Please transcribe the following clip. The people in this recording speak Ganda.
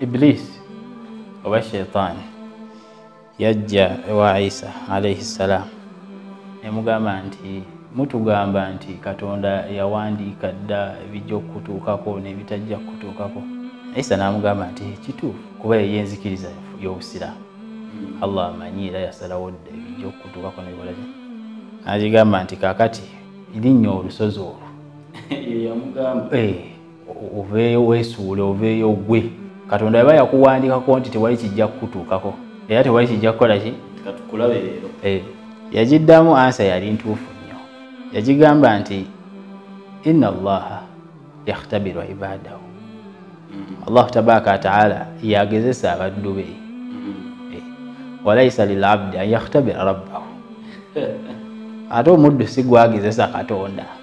ibilisi oba sheitaani yajja ewa isa alaihi ssalaamu nemugamba nti mutugamba nti katonda yawandiika dda ebijja okutuukako nebitajja kutuukako isa namugamba nti kituufu kuba yeyenzikiriza y'obusiraamu allah amanyi era yasalawo dda ebijja okutuukako nebikolaki nagigamba nti kakati linnya olusozi olwo oveeyo weesuule oveeyo gwe katonda yaba yakuwandikako nti tewali kijja kukutuukako. Era tewali kijja kukola ki? Yagiddamu ansa yali ntuufu nnyo. Yagigamba nti inna allaha yakhtabiru ibadahu. Allahu tabaraka wataala yagezesa abaddu be. Walaisa lilabdi an yakhtabira rabbahu. Ate omuddu si gwagezesa katonda